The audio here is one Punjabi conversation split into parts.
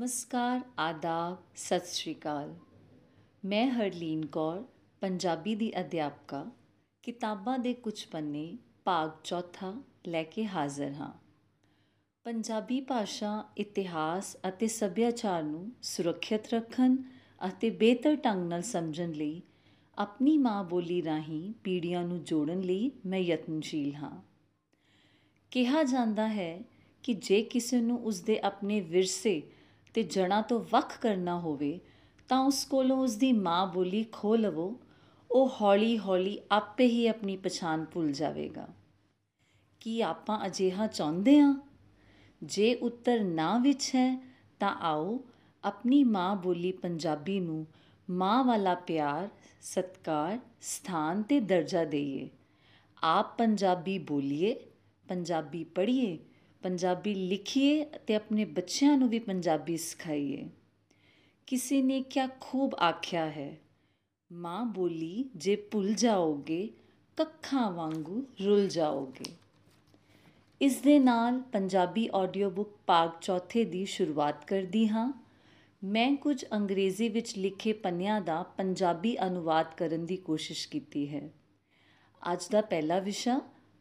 ਨਮਸਕਾਰ, ਆਦਾਬ, ਸਤਿ ਸ਼੍ਰੀ ਅਕਾਲ। ਮੈਂ ਹਰਲੀਨ ਕੌਰ, ਪੰਜਾਬੀ ਦੀ ਅਧਿਆਪਕਾ, ਕਿਤਾਬਾਂ ਦੇ ਕੁਝ ਪੰਨੇ ਭਾਗ ਚੌਥਾ ਲੈ ਕੇ ਹਾਜ਼ਰ ਹਾਂ। ਪੰਜਾਬੀ ਭਾਸ਼ਾ ਇਤਿਹਾਸ ਅਤੇ ਸੱਭਿਆਚਾਰ ਨੂੰ ਸੁਰੱਖਿਅਤ ਰੱਖਣ ਅਤੇ ਬਿਹਤਰ ਢੰਗ ਨਾਲ ਸਮਝਣ ਲਈ ਆਪਣੀ ਮਾਂ ਬੋਲੀ ਰਾਹੀਂ ਪੀੜ੍ਹੀਆਂ ਨੂੰ ਜੋੜਨ ਲਈ ਮੈਂ ਯਤਨਸ਼ੀਲ ਹਾਂ। ਕਿਹਾ ਜਾਂਦਾ ਹੈ ਕਿ ਜੇ ਕਿਸੇ ਨੂੰ ਉਸਦੇ ਆਪਣੇ ਵਿਰਸੇ ਤੇ ਜੜਾਂ ਤੋਂ ਵੱਖ ਕਰਨਾ ਹੋਵੇ, ਤਾਂ ਉਸ ਕੋਲੋਂ ਉਸ ਦੀ ਮਾਂ ਬੋਲੀ ਖੋ ਲਵੋ, ਉਹ ਹੌਲੀ-ਹੌਲੀ ਆਪੇ ਹੀ ਆਪਣੀ ਪਛਾਣ ਭੁੱਲ ਜਾਵੇਗਾ। ਕੀ ਆਪਾਂ ਅਜਿਹਾ ਚਾਹੁੰਦੇ ਹਾਂ? ਜੇ ਉੱਤਰ ਨਾ ਵਿੱਚ ਹੈ, ਤਾਂ ਆਓ ਆਪਣੀ ਮਾਂ ਬੋਲੀ ਪੰਜਾਬੀ ਨੂੰ ਮਾਂ ਵਾਲਾ ਪਿਆਰ, ਸਤਕਾਰ, ਸਥਾਨ ਤੇ ਦਰਜਾ ਦੇਈਏ। ਆਪ ਪੰਜਾਬੀ ਬੋਲੀਏ, ਪੰਜਾਬੀ ਪੜ੍ਹੀਏ ਪੰਜਾਬੀ ਲਿਖੀਏ ਤੇ ਆਪਣੇ ਬੱਚਿਆਂ ਨੂੰ ਵੀ ਪੰਜਾਬੀ ਸਿਖਾਈਏ। ਕਿਸੇ ਨੇ ਕਿਆ ਖੂਬ ਆਖਿਆ ਹੈ, ਮਾਂ ਬੋਲੀ ਜੇ ਭੁੱਲ ਜਾਓਗੇ, ਕੱਖਾਂ ਵਾਂਗੂ ਰੁੱਲ ਜਾਓਗੇ। ਇਸ ਦੇ ਨਾਲ ਪੰਜਾਬੀ ਆਡੀਓ ਬੁੱਕ ਭਾਗ ਚੌਥੇ ਦੀ ਸ਼ੁਰੂਆਤ ਕਰਦੀ ਹਾਂ। ਮੈਂ ਕੁਝ ਅੰਗਰੇਜ਼ੀ ਵਿੱਚ ਲਿਖੇ ਪੰਨਿਆਂ ਦਾ ਪੰਜਾਬੀ ਅਨੁਵਾਦ ਕਰਨ ਦੀ ਕੋਸ਼ਿਸ਼ ਕੀਤੀ ਹੈ। ਅੱਜ ਦਾ ਪਹਿਲਾ ਵਿਸ਼ਾ,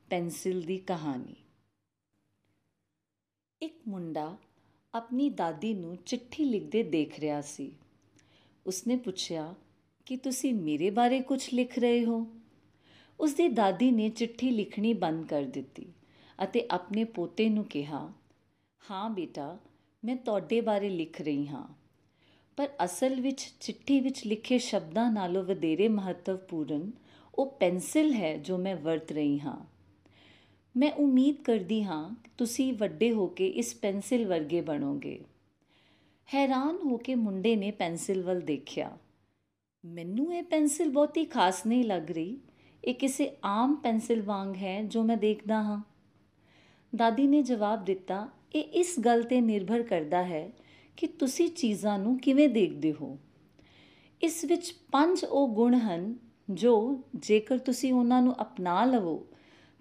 ਪੈਨਸਿਲ ਦੀ ਕਹਾਣੀ। ਇੱਕ ਮੁੰਡਾ ਆਪਣੀ ਦਾਦੀ ਨੂੰ ਚਿੱਠੀ ਲਿਖਦੇ ਦੇਖ ਰਿਹਾ ਸੀ। ਉਸਨੇ ਪੁੱਛਿਆ, ਕਿ ਤੁਸੀਂ ਮੇਰੇ ਬਾਰੇ ਕੁਝ ਲਿਖ ਰਹੇ ਹੋ? ਉਸਦੀ ਦਾਦੀ ਨੇ ਚਿੱਠੀ ਲਿਖਣੀ ਬੰਦ ਕਰ ਦਿੱਤੀ ਅਤੇ ਆਪਣੇ ਪੋਤੇ ਨੂੰ ਕਿਹਾ, ਹਾਂ ਬੇਟਾ, ਮੈਂ ਤੁਹਾਡੇ ਬਾਰੇ ਲਿਖ ਰਹੀ ਹਾਂ। ਪਰ ਅਸਲ ਵਿੱਚ ਚਿੱਠੀ ਵਿੱਚ ਲਿਖੇ ਸ਼ਬਦਾਂ ਨਾਲੋਂ ਵਧੇਰੇ ਮਹੱਤਵਪੂਰਨ ਉਹ ਪੈਨਸਿਲ ਹੈ ਜੋ ਮੈਂ ਵਰਤ ਰਹੀ ਹਾਂ। ਮੈਂ ਉਮੀਦ ਕਰਦੀ ਹਾਂ ਤੁਸੀਂ ਵੱਡੇ ਹੋ ਕੇ ਇਸ ਪੈਨਸਿਲ ਵਰਗੇ ਬਣੋਗੇ। ਹੈਰਾਨ ਹੋ ਕੇ ਮੁੰਡੇ ਨੇ ਪੈਨਸਿਲ ਵੱਲ ਦੇਖਿਆ। ਮੈਨੂੰ ਇਹ ਪੈਨਸਿਲ ਬਹੁਤੀ ਖਾਸ ਨਹੀਂ ਲੱਗ ਰਹੀ। ਇਹ ਕਿਸੇ ਆਮ ਪੈਨਸਿਲ ਵਾਂਗ ਹੈ ਜੋ ਮੈਂ ਦੇਖਦਾ ਹਾਂ। ਦਾਦੀ ਨੇ ਜਵਾਬ ਦਿੱਤਾ, ਇਹ ਇਸ ਗੱਲ ਤੇ ਨਿਰਭਰ ਕਰਦਾ ਹੈ ਕਿ ਤੁਸੀਂ ਚੀਜ਼ਾਂ ਨੂੰ ਕਿਵੇਂ ਦੇਖਦੇ ਹੋ। ਇਸ ਵਿੱਚ ਪੰਜ ਉਹ ਗੁਣ ਹਨ ਜੋ ਜੇਕਰ ਤੁਸੀਂ ਉਹਨਾਂ ਨੂੰ ਅਪਣਾ ਲਵੋ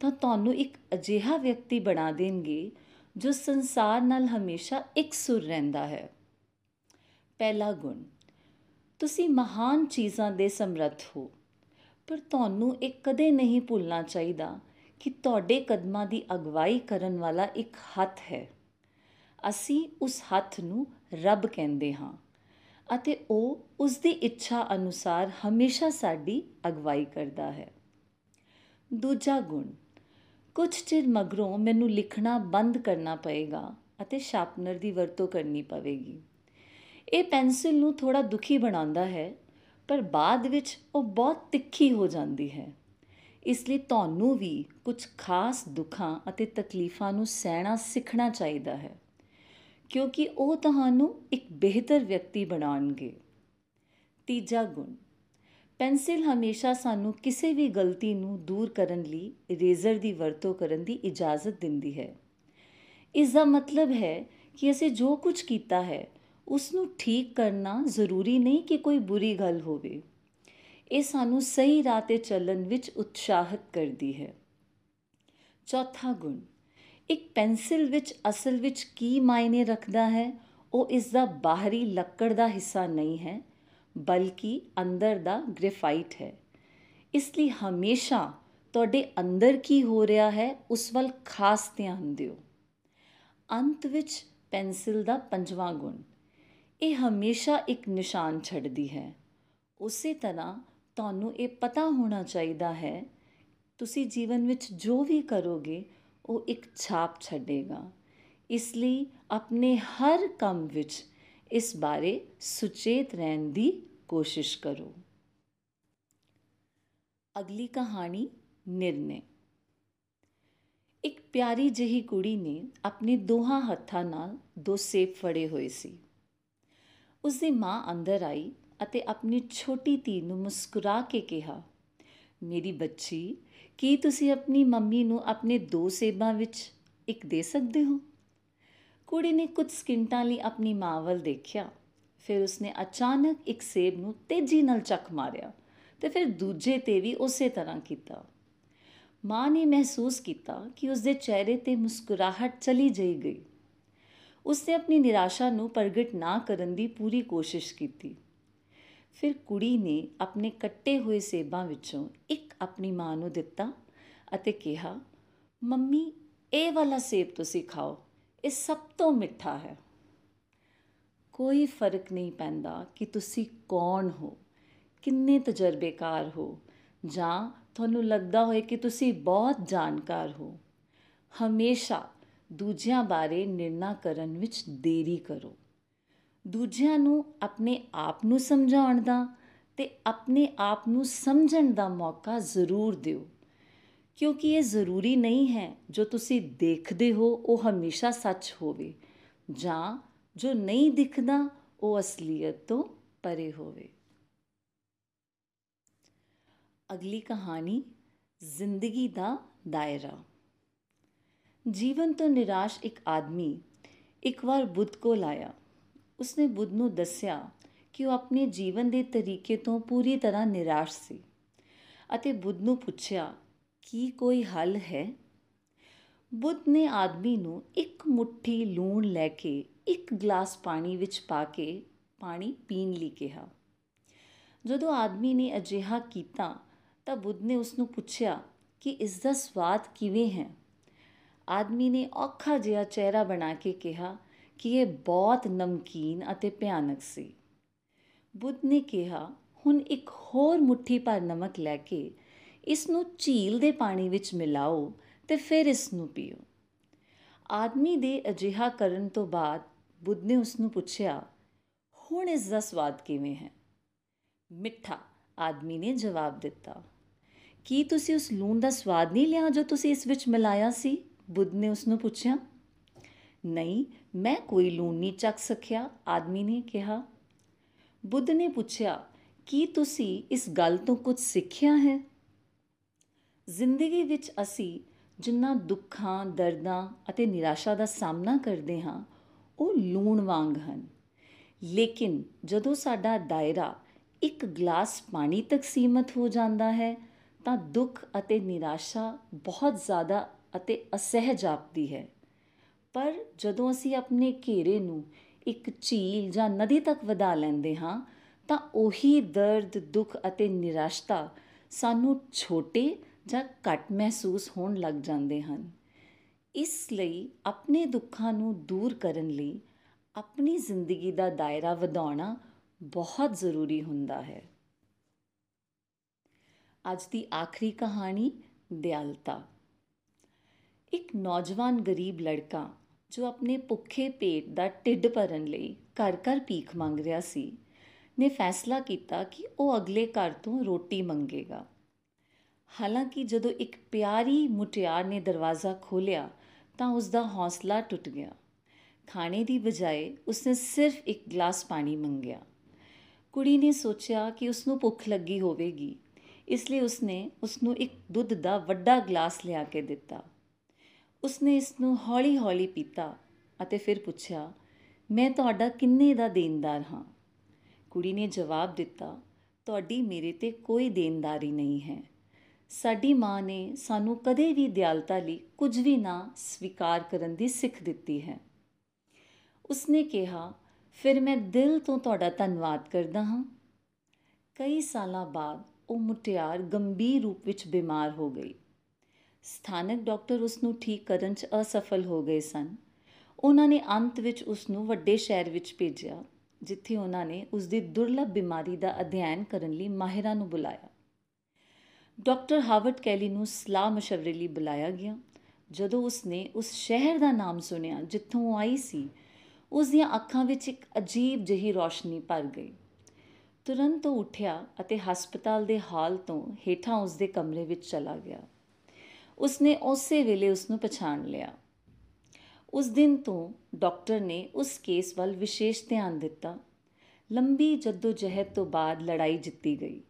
ਤਾਂ ਤੁਹਾਨੂੰ ਇੱਕ ਅਜਿਹਾ ਵਿਅਕਤੀ ਬਣਾ ਦੇਣਗੇ ਜੋ ਸੰਸਾਰ ਨਾਲ ਹਮੇਸ਼ਾ ਇੱਕ ਸੁਰ ਰਹਿੰਦਾ ਹੈ। ਪਹਿਲਾ ਗੁਣ, ਤੁਸੀਂ ਮਹਾਨ ਚੀਜ਼ਾਂ ਦੇ ਸਮਰੱਥ ਹੋ, ਪਰ ਤੁਹਾਨੂੰ ਇਹ ਕਦੇ ਨਹੀਂ ਭੁੱਲਣਾ ਚਾਹੀਦਾ ਕਿ ਤੁਹਾਡੇ ਕਦਮਾਂ ਦੀ ਅਗਵਾਈ ਕਰਨ ਵਾਲਾ ਇੱਕ ਹੱਥ ਹੈ। ਅਸੀਂ ਉਸ ਹੱਥ ਨੂੰ ਰੱਬ ਕਹਿੰਦੇ ਹਾਂ ਅਤੇ ਉਹ ਉਸ ਦੀ ਇੱਛਾ ਅਨੁਸਾਰ ਹਮੇਸ਼ਾ ਸਾਡੀ ਅਗਵਾਈ ਕਰਦਾ ਹੈ। ਦੂਜਾ ਗੁਣ ਕੁਝ ਚਿਰ ਮਗਰੋਂ ਮੈਨੂੰ ਲਿਖਣਾ ਬੰਦ ਕਰਨਾ ਪਏਗਾ ਅਤੇ ਸ਼ਾਰਪਨਰ ਦੀ ਵਰਤੋਂ ਕਰਨੀ ਪਵੇਗੀ। ਇਹ ਪੈਨਸਿਲ ਨੂੰ ਥੋੜਾ ਦੁਖੀ ਬਣਾਉਂਦਾ ਹੈ, ਪਰ ਬਾਅਦ ਵਿੱਚ ਉਹ ਬਹੁਤ ਤਿੱਖੀ ਹੋ ਜਾਂਦੀ ਹੈ। ਇਸ ਲਈ ਤੁਹਾਨੂੰ ਵੀ ਕੁਝ ਖਾਸ ਦੁੱਖਾਂ ਅਤੇ ਤਕਲੀਫਾਂ ਨੂੰ ਸਹਿਣਾ ਸਿੱਖਣਾ ਚਾਹੀਦਾ ਹੈ, ਕਿਉਂਕਿ ਉਹ ਤੁਹਾਨੂੰ ਇੱਕ ਬਿਹਤਰ ਵਿਅਕਤੀ ਬਣਾਉਣਗੇ। ਤੀਜਾ ਗੁਣ ਪੈਨਸਿਲ ਹਮੇਸ਼ਾ ਸਾਨੂੰ ਕਿਸੇ ਵੀ ਗਲਤੀ ਨੂੰ ਦੂਰ ਕਰਨ ਲਈ ਇਰੇਜ਼ਰ ਦੀ ਵਰਤੋਂ ਕਰਨ ਦੀ ਇਜਾਜ਼ਤ ਦਿੰਦੀ ਹੈ। ਇਸ ਦਾ ਮਤਲਬ ਹੈ ਕਿ ਅਸੀਂ ਜੋ ਕੁਝ ਕੀਤਾ ਹੈ ਉਸ ਨੂੰ ਠੀਕ ਕਰਨਾ ਜ਼ਰੂਰੀ ਨਹੀਂ ਕਿ ਕੋਈ ਬੁਰੀ ਗੱਲ ਹੋਵੇ। ਇਹ ਸਾਨੂੰ ਸਹੀ ਰਾਹ ਤੇ ਚੱਲਣ ਵਿੱਚ ਉਤਸ਼ਾਹਿਤ ਕਰਦੀ ਹੈ। ਚੌਥਾ ਗੁਣ, ਇੱਕ ਪੈਨਸਿਲ ਵਿੱਚ ਅਸਲ ਵਿੱਚ ਕੀ ਮਾਇਨੇ ਰੱਖਦਾ ਹੈ, ਉਹ ਇਸ ਦਾ ਬਾਹਰੀ ਲੱਕੜ ਦਾ ਹਿੱਸਾ ਨਹੀਂ ਹੈ ਬਲਕਿ ਅੰਦਰ ਦਾ ਗ੍ਰੇਫਾਈਟ ਹੈ। ਇਸ ਲਈ ਹਮੇਸ਼ਾ ਤੁਹਾਡੇ ਅੰਦਰ ਕੀ ਹੋ ਰਿਹਾ ਹੈ, ਉਸ ਵੱਲ ਖਾਸ ਧਿਆਨ ਦਿਓ। ਅੰਤ ਵਿੱਚ ਪੈਨਸਿਲ ਦਾ ਪੰਜਵਾਂ ਗੁਣ। ਇਹ ਹਮੇਸ਼ਾ ਇੱਕ ਨਿਸ਼ਾਨ ਛੱਡਦੀ ਹੈ। ਉਸੇ ਤਰ੍ਹਾਂ ਤੁਹਾਨੂੰ ਇਹ ਪਤਾ ਹੋਣਾ ਚਾਹੀਦਾ ਹੈ, ਤੁਸੀਂ ਜੀਵਨ ਵਿੱਚ ਜੋ ਵੀ ਕਰੋਗੇ, ਉਹ ਇੱਕ ਛਾਪ ਛੱਡੇਗਾ। ਇਸ ਲਈ ਆਪਣੇ ਹਰ ਕੰਮ ਵਿੱਚ ਇਸ ਬਾਰੇ ਸੁਚੇਤ ਰਹਿਣ ਦੀ ਕੋਸ਼ਿਸ਼ ਕਰੋ। ਅਗਲੀ ਕਹਾਣੀ, ਨਿਰਣੇ। ਇੱਕ ਪਿਆਰੀ ਜਿਹੀ ਕੁੜੀ ਨੇ ਆਪਣੇ ਦੋਹਾਂ ਹੱਥਾਂ ਨਾਲ ਦੋ ਸੇਬ ਫੜੇ ਹੋਏ ਸੀ। ਉਸ ਦੀ ਮਾਂ ਅੰਦਰ ਆਈ ਅਤੇ ਆਪਣੀ ਛੋਟੀ ਧੀ ਨੂੰ ਮੁਸਕਰਾ ਕੇ ਕਿਹਾ, ਮੇਰੀ ਬੱਚੀ, ਕੀ ਤੁਸੀਂ ਆਪਣੀ ਮੰਮੀ ਨੂੰ ਆਪਣੇ ਦੋ ਸੇਬਾਂ ਵਿੱਚ ਇੱਕ ਦੇ ਸਕਦੇ ਹੋ? ਕੁੜੀ ਨੇ ਕੁਝ ਸਕਿੰਟਾਂ ਲਈ ਆਪਣੀ ਮਾਂ ਵੱਲ ਦੇਖਿਆ। ਫਿਰ ਉਸਨੇ ਅਚਾਨਕ ਇੱਕ ਸੇਬ ਨੂੰ ਤੇਜ਼ੀ ਨਾਲ ਚੱਕ ਮਾਰਿਆ ਤੇ ਫਿਰ ਦੂਜੇ ਤੇ ਵੀ ਉਸੇ ਤਰ੍ਹਾਂ ਕੀਤਾ। ਮਾਂ ਨੇ ਮਹਿਸੂਸ ਕੀਤਾ ਕਿ ਉਸਦੇ ਚਿਹਰੇ ਤੇ ਮੁਸਕਰਾਹਟ ਚਲੀ ਜਈ ਗਈ। ਉਸਨੇ ਆਪਣੀ ਨਿਰਾਸ਼ਾ ਨੂੰ ਪ੍ਰਗਟ ਨਾ ਕਰਨ ਦੀ ਪੂਰੀ ਕੋਸ਼ਿਸ਼ ਕੀਤੀ। ਫਿਰ ਕੁੜੀ ਨੇ ਆਪਣੇ ਕੱਟੇ ਹੋਏ ਸੇਬਾਂ ਵਿੱਚੋਂ ਇੱਕ ਆਪਣੀ ਮਾਂ ਨੂੰ ਦਿੱਤਾ ਅਤੇ ਕਿਹਾ, ਮੰਮੀ, ਇਹ ਵਾਲਾ ਸੇਬ ਤੁਸੀਂ ਖਾਓ। ਇਹ ਸਭ ਤੋਂ ਮਿੱਠਾ ਹੈ। ਕੋਈ ਫ਼ਰਕ ਨਹੀਂ ਪੈਂਦਾ ਕਿ ਤੁਸੀਂ ਕੌਣ ਹੋ, ਕਿੰਨੇ ਤਜਰਬੇਕਾਰ ਹੋ, ਜਾਂ ਤੁਹਾਨੂੰ ਲੱਗਦਾ ਹੋਏ ਕਿ ਤੁਸੀਂ ਬਹੁਤ ਜਾਣਕਾਰ ਹੋ। ਹਮੇਸ਼ਾ ਦੂਜਿਆਂ ਬਾਰੇ ਨਿਰਣਾ ਕਰਨ ਵਿੱਚ ਦੇਰੀ ਕਰੋ। ਦੂਜਿਆਂ ਨੂੰ ਆਪਣੇ ਆਪ ਨੂੰ ਸਮਝਾਉਣ ਦਾ ਤੇ ਆਪਣੇ ਆਪ ਨੂੰ ਸਮਝਣ ਦਾ ਮੌਕਾ ਜ਼ਰੂਰ ਦਿਓ। ਕਿਉਂਕਿ ਇਹ ਜ਼ਰੂਰੀ ਨਹੀਂ ਹੈ ਜੋ ਤੁਸੀਂ ਦੇਖਦੇ ਹੋ ਉਹ ਹਮੇਸ਼ਾ ਸੱਚ ਹੋਵੇ, ਜਾਂ ਜੋ ਨਹੀਂ ਦਿਖਦਾ ਉਹ ਅਸਲੀਅਤ ਤੋਂ ਪਰੇ ਹੋਵੇ। ਅਗਲੀ ਕਹਾਣੀ, ਜ਼ਿੰਦਗੀ ਦਾ ਦਾਇਰਾ। ਜੀਵਨ ਤੋਂ ਨਿਰਾਸ਼ ਇੱਕ ਆਦਮੀ ਇੱਕ ਵਾਰ ਬੁੱਧ ਕੋਲ ਆਇਆ। ਉਸਨੇ ਬੁੱਧ ਨੂੰ ਦੱਸਿਆ ਕਿ ਉਹ ਆਪਣੇ ਜੀਵਨ ਦੇ ਤਰੀਕੇ ਤੋਂ ਪੂਰੀ ਤਰ੍ਹਾਂ ਨਿਰਾਸ਼ ਸੀ ਅਤੇ ਬੁੱਧ ਨੂੰ ਪੁੱਛਿਆ ਕੀ ਕੋਈ ਹੱਲ ਹੈ? ਬੁੱਧ ਨੇ ਆਦਮੀ ਨੂੰ ਇੱਕ ਮੁਠੀ ਲੂਣ ਲੈ ਕੇ ਇੱਕ ਗਲਾਸ ਪਾਣੀ ਵਿੱਚ ਪਾ ਕੇ ਪਾਣੀ ਪੀਣ ਲਈ ਕਿਹਾ। ਜਦੋਂ ਆਦਮੀ ਨੇ ਅਜਿਹਾ ਕੀਤਾ ਤਾਂ ਬੁੱਧ ਨੇ ਉਸ ਨੂੰ ਪੁੱਛਿਆ ਕਿ ਇਸ ਦਾ ਸਵਾਦ ਕਿਵੇਂ ਹੈ? ਆਦਮੀ ਨੇ ਔਖਾ ਜਿਹਾ ਚਿਹਰਾ ਬਣਾ ਕੇ ਕਿਹਾ ਕਿ ਇਹ ਬਹੁਤ ਨਮਕੀਨ ਅਤੇ ਭਿਆਨਕ ਸੀ। ਬੁੱਧ ਨੇ ਕਿਹਾ, ਹੁਣ ਇੱਕ ਹੋਰ ਮੁਠੀ ਭਰ ਨਮਕ ਲੈ ਕੇ ਇਸ ਨੂੰ ਝੀਲ ਦੇ ਪਾਣੀ ਵਿੱਚ ਮਿਲਾਓ ਤੇ ਫਿਰ ਇਸ ਨੂੰ ਪੀਓ। ਆਦਮੀ ਦੇ ਅਜਿਹਾ ਕਰਨ ਤੋਂ ਬਾਅਦ ਬੁੱਧ ਨੇ ਉਸ ਨੂੰ ਪੁੱਛਿਆ, ਹੁਣ ਇਸ ਦਾ ਸਵਾਦ ਕਿਵੇਂ ਹੈ? ਮਿੱਠਾ ਆਦਮੀ ਨੇ ਜਵਾਬ ਦਿੱਤਾ, ਕੀ ਤੁਸੀਂ ਉਸ ਲੂਣ ਦਾ ਸਵਾਦ ਨਹੀਂ ਲਿਆ ਜੋ ਤੁਸੀਂ ਇਸ ਵਿੱਚ ਮਿਲਾਇਆ ਸੀ? ਬੁੱਧ ਨੇ ਉਸ ਨੂੰ ਪੁੱਛਿਆ, ਨਹੀਂ, ਮੈਂ ਕੋਈ ਲੂਣ ਨਹੀਂ ਚੱਕ ਸਕਿਆ, ਆਦਮੀ ਨੇ ਕਿਹਾ। ਬੁੱਧ ਨੇ ਪੁੱਛਿਆ, ਕੀ ਤੁਸੀਂ ਇਸ ਗੱਲ ਤੋਂ ਕੁਝ ਸਿੱਖਿਆ ਹੈ? ਜ਼ਿੰਦਗੀ ਵਿੱਚ ਅਸੀਂ ਜਿੰਨਾ ਦੁੱਖਾਂ, ਦਰਦਾਂ ਅਤੇ ਨਿਰਾਸ਼ਾ ਦਾ ਸਾਹਮਣਾ ਕਰਦੇ ਹਾਂ, ਉਹ ਲੂਣ ਵਾਂਗ ਹਨ। ਲੇਕਿਨ ਜਦੋਂ ਸਾਡਾ ਦਾਇਰਾ ਇੱਕ ਗਲਾਸ ਪਾਣੀ ਤੱਕ ਸੀਮਤ ਹੋ ਜਾਂਦਾ ਹੈ, ਤਾਂ ਦੁੱਖ ਅਤੇ ਨਿਰਾਸ਼ਾ ਬਹੁਤ ਜ਼ਿਆਦਾ ਅਤੇ ਅਸਹਿਜ ਆਪਦੀ ਹੈ। ਪਰ ਜਦੋਂ ਅਸੀਂ ਆਪਣੇ ਘੇਰੇ ਨੂੰ ਇੱਕ ਝੀਲ ਜਾਂ ਨਦੀ ਤੱਕ ਵਧਾ ਲੈਂਦੇ ਹਾਂ, ਤਾਂ ਉਹੀ ਦਰਦ, ਦੁੱਖ ਅਤੇ ਨਿਰਾਸ਼ਤਾ ਸਾਨੂੰ ਛੋਟੇ ਜਾਂ ਘੱਟ ਮਹਿਸੂਸ ਹੋਣ ਲੱਗ ਜਾਂਦੇ ਹਨ। ਇਸ ਲਈ ਆਪਣੇ ਦੁੱਖਾਂ ਨੂੰ ਦੂਰ ਕਰਨ ਲਈ ਆਪਣੀ ਜ਼ਿੰਦਗੀ ਦਾ ਦਾਇਰਾ ਵਧਾਉਣਾ ਬਹੁਤ ਜ਼ਰੂਰੀ ਹੁੰਦਾ ਹੈ। ਅੱਜ ਦੀ ਆਖਰੀ ਕਹਾਣੀ, ਦਿਆਲਤਾ। ਇੱਕ ਨੌਜਵਾਨ ਗਰੀਬ ਲੜਕਾ ਜੋ ਆਪਣੇ ਭੁੱਖੇ ਪੇਟ ਦਾ ਢਿੱਡ ਭਰਨ ਲਈ ਘਰ-ਘਰ ਭੀਖ ਮੰਗ ਰਿਹਾ ਸੀ, ਨੇ ਫੈਸਲਾ ਕੀਤਾ ਕਿ ਉਹ ਅਗਲੇ ਘਰ ਤੋਂ ਰੋਟੀ ਮੰਗੇਗਾ। ਹਾਲਾਂਕਿ ਜਦੋਂ ਇੱਕ ਪਿਆਰੀ ਮੁਟਿਆਰ ਨੇ ਦਰਵਾਜ਼ਾ ਖੋਲ੍ਹਿਆ ਤਾਂ ਉਸ ਦਾ ਹੌਸਲਾ ਟੁੱਟ ਗਿਆ। ਖਾਣੇ ਦੀ ਬਜਾਏ ਉਸਨੇ ਸਿਰਫ ਇੱਕ ਗਲਾਸ ਪਾਣੀ ਮੰਗਿਆ। ਕੁੜੀ ਨੇ ਸੋਚਿਆ ਕਿ ਉਸ ਨੂੰ ਭੁੱਖ ਲੱਗੀ ਹੋਵੇਗੀ, ਇਸ ਲਈ ਉਸਨੇ ਉਸ ਨੂੰ ਇੱਕ ਦੁੱਧ ਦਾ ਵੱਡਾ ਗਲਾਸ ਲਿਆ ਕੇ ਦਿੱਤਾ। ਉਸਨੇ ਇਸ ਨੂੰ ਹੌਲੀ-ਹੌਲੀ ਪੀਤਾ ਅਤੇ ਫਿਰ ਪੁੱਛਿਆ, ਮੈਂ ਤੁਹਾਡਾ ਕਿੰਨੇ ਦਾ ਦੇਣਦਾਰ ਹਾਂ? ਕੁੜੀ ਨੇ ਜਵਾਬ ਦਿੱਤਾ, ਤੁਹਾਡੀ ਮੇਰੇ ਤੇ ਕੋਈ ਦੇਣਦਾਰੀ ਨਹੀਂ ਹੈ। ਸਾਡੀ ਮਾਂ ਨੇ ਸਾਨੂੰ ਕਦੇ ਵੀ ਦਿਆਲਤਾ ਲਈ ਕੁਝ ਵੀ ਨਾ ਸਵੀਕਾਰ ਕਰਨ ਦੀ ਸਿੱਖ ਦਿੱਤੀ ਹੈ। ਉਸਨੇ ਕਿਹਾ, ਫਿਰ ਮੈਂ ਦਿਲ ਤੋਂ ਤੁਹਾਡਾ ਧੰਨਵਾਦ ਕਰਦਾ ਹਾਂ। ਕਈ ਸਾਲਾਂ ਬਾਅਦ ਉਹ ਮੁਟਿਆਰ ਗੰਭੀਰ ਰੂਪ ਵਿੱਚ ਬਿਮਾਰ ਹੋ ਗਈ। ਸਥਾਨਕ ਡਾਕਟਰ ਉਸ ਨੂੰ ਠੀਕ ਕਰਨ 'ਚ ਅਸਫਲ ਹੋ ਗਏ ਸਨ। ਉਹਨਾਂ ਨੇ ਅੰਤ ਵਿੱਚ ਉਸ ਨੂੰ ਵੱਡੇ ਸ਼ਹਿਰ ਵਿੱਚ ਭੇਜਿਆ, ਜਿੱਥੇ ਉਹਨਾਂ ਨੇ ਉਸ ਦੀ ਦੁਰਲਭ ਬਿਮਾਰੀ ਦਾ ਅਧਿਐਨ ਕਰਨ ਲਈ ਮਾਹਿਰਾਂ ਨੂੰ ਬੁਲਾਇਆ। ਡਾਕਟਰ ਹਾਵਰਡ ਕੈਲੀ ਨੂੰ ਸਲਾਹ مشਵਰੇ ਲਈ ਬੁਲਾਇਆ ਗਿਆ। ਜਦੋਂ ਉਸਨੇ ਉਸ ਸ਼ਹਿਰ ਦਾ ਨਾਮ ਸੁਣਿਆ, ਜਿੱਥੋਂ ਉਹ ਆਈ ਸੀ ਉਸ ਦੀਆਂ ਅੱਖਾਂ ਵਿੱਚ ਇੱਕ ਅਜੀਬ ਜਿਹੀ ਰੋਸ਼ਨੀ ਭਰ ਗਈ। ਤੁਰੰਤ ਉਹ ਉੱਠਿਆ ਅਤੇ ਹਸਪਤਾਲ ਦੇ ਹਾਲ ਤੋਂ ਹੇਠਾਂ ਉਸ ਦੇ ਕਮਰੇ ਵਿੱਚ ਚਲਾ ਗਿਆ। ਉਸਨੇ ਉਸੇ ਵੇਲੇ ਉਸ ਨੂੰ ਪਛਾਣ ਲਿਆ। ਉਸ ਦਿਨ ਤੋਂ ਡਾਕਟਰ ਨੇ ਉਸ ਕੇਸ ਵੱਲ ਵਿਸ਼ੇਸ਼ ਧਿਆਨ ਦਿੱਤਾ। ਲੰਬੀ ਜਦੋਜਹਿਦ ਤੋਂ ਬਾਅਦ ਲੜਾਈ ਜਿੱਤੀ ਗਈ।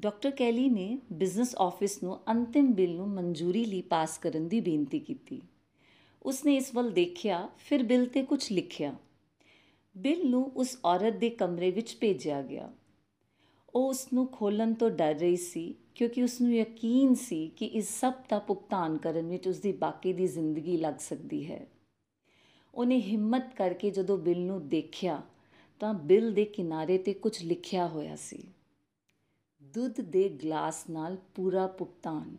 ਡਾਕਟਰ ਕੈਲੀ ਨੇ ਬਿਜ਼ਨਸ ਆਫਿਸ ਨੂੰ ਅੰਤਿਮ ਬਿੱਲ ਨੂੰ ਮਨਜ਼ੂਰੀ ਲਈ ਪਾਸ ਕਰਨ ਦੀ ਬੇਨਤੀ ਕੀਤੀ। ਉਸਨੇ ਇਸ ਵੱਲ ਦੇਖਿਆ, ਫਿਰ ਬਿੱਲ ਤੇ ਕੁਝ ਲਿਖਿਆ। ਬਿੱਲ ਨੂੰ ਉਸ ਔਰਤ ਦੇ ਕਮਰੇ ਵਿੱਚ ਭੇਜਿਆ ਗਿਆ। ਉਹ ਉਸ ਨੂੰ ਖੋਲਣ ਤੋਂ ਡਰ ਰਹੀ ਸੀ, ਕਿਉਂਕਿ ਉਸ ਨੂੰ ਯਕੀਨ ਸੀ ਕਿ ਇਸ ਸਭ ਦਾ ਭੁਗਤਾਨ ਕਰਨ ਵਿੱਚ ਉਸ ਦੀ ਬਾਕੀ ਦੀ ਜ਼ਿੰਦਗੀ ਲੱਗ ਸਕਦੀ ਹੈ। ਉਹਨੇ ਹਿੰਮਤ ਕਰਕੇ ਜਦੋਂ ਬਿੱਲ ਨੂੰ ਦੇਖਿਆ, ਤਾਂ ਬਿੱਲ ਦੇ ਕਿਨਾਰੇ ਤੇ ਕੁਝ ਲਿਖਿਆ ਹੋਇਆ ਸੀ। ਦੁੱਧ ਦੇ ਗਲਾਸ ਨਾਲ ਪੂਰਾ ਭੁਗਤਾਨ।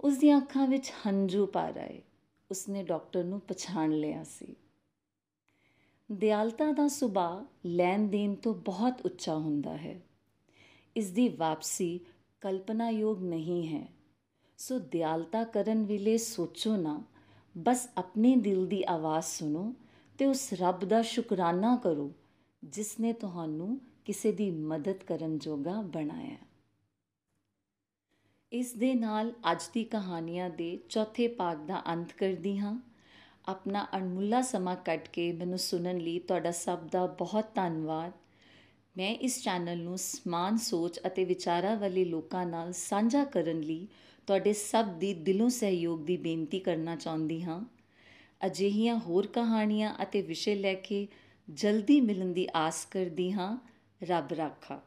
ਉਸ ਦੀਆਂ ਅੱਖਾਂ ਵਿੱਚ ਹੰਝੂ ਭਰ ਆਏ ਉਸਨੇ ਡਾਕਟਰ ਨੂੰ ਪਛਾਣ ਲਿਆ ਸੀ। ਦਿਆਲਤਾ ਦਾ ਸੁਭਾਅ ਲੈਣ ਦੇਣ ਤੋਂ ਬਹੁਤ ਉੱਚਾ ਹੁੰਦਾ ਹੈ। ਇਸ ਦੀ ਵਾਪਸੀ ਕਲਪਨਾਯੋਗ ਨਹੀਂ ਹੈ। ਸੋ ਦਿਆਲਤਾ ਕਰਨ ਵੇਲੇ ਸੋਚੋ ਨਾ, ਬਸ ਆਪਣੇ ਦਿਲ ਦੀ ਆਵਾਜ਼ ਸੁਣੋ ਤੇ ਉਸ ਰੱਬ ਦਾ ਸ਼ੁਕਰਾਨਾ ਕਰੋ ਜਿਸ ਨੇ ਤੁਹਾਨੂੰ ਕਿਸੇ ਦੀ ਮਦਦ ਕਰਨ ਜੋਗਾ ਬਣਾਇਆ ਇਸ ਦੇ ਨਾਲ ਅੱਜ ਦੀ ਕਹਾਣੀਆਂ ਦੇ ਚੌਥੇ ਭਾਗ ਦਾ ਅੰਤ ਕਰਦੀ ਹਾਂ। ਆਪਣਾ ਅਣਮੁੱਲਾ ਸਮਾਂ ਕੱਢ ਕੇ ਮੈਨੂੰ ਸੁਣਨ ਲਈ ਤੁਹਾਡਾ ਸਭ ਦਾ ਬਹੁਤ ਧੰਨਵਾਦ। ਮੈਂ ਇਸ ਚੈਨਲ ਨੂੰ ਸਮਾਨ ਸੋਚ ਅਤੇ ਵਿਚਾਰਾਂ ਵਾਲੇ ਲੋਕਾਂ ਨਾਲ ਸਾਂਝਾ ਕਰਨ ਲਈ ਤੁਹਾਡੇ ਸਭ ਦੀ ਦਿਲੋਂ ਸਹਿਯੋਗ ਦੀ ਬੇਨਤੀ ਕਰਨਾ ਚਾਹੁੰਦੀ ਹਾਂ। ਅਜਿਹੀਆਂ ਹੋਰ ਕਹਾਣੀਆਂ ਅਤੇ ਵਿਸ਼ੇ ਲੈ ਕੇ ਜਲਦੀ ਮਿਲਣ ਦੀ ਆਸ ਕਰਦੀ ਹਾਂ। ਰੱਬ ਰਾਖਾ।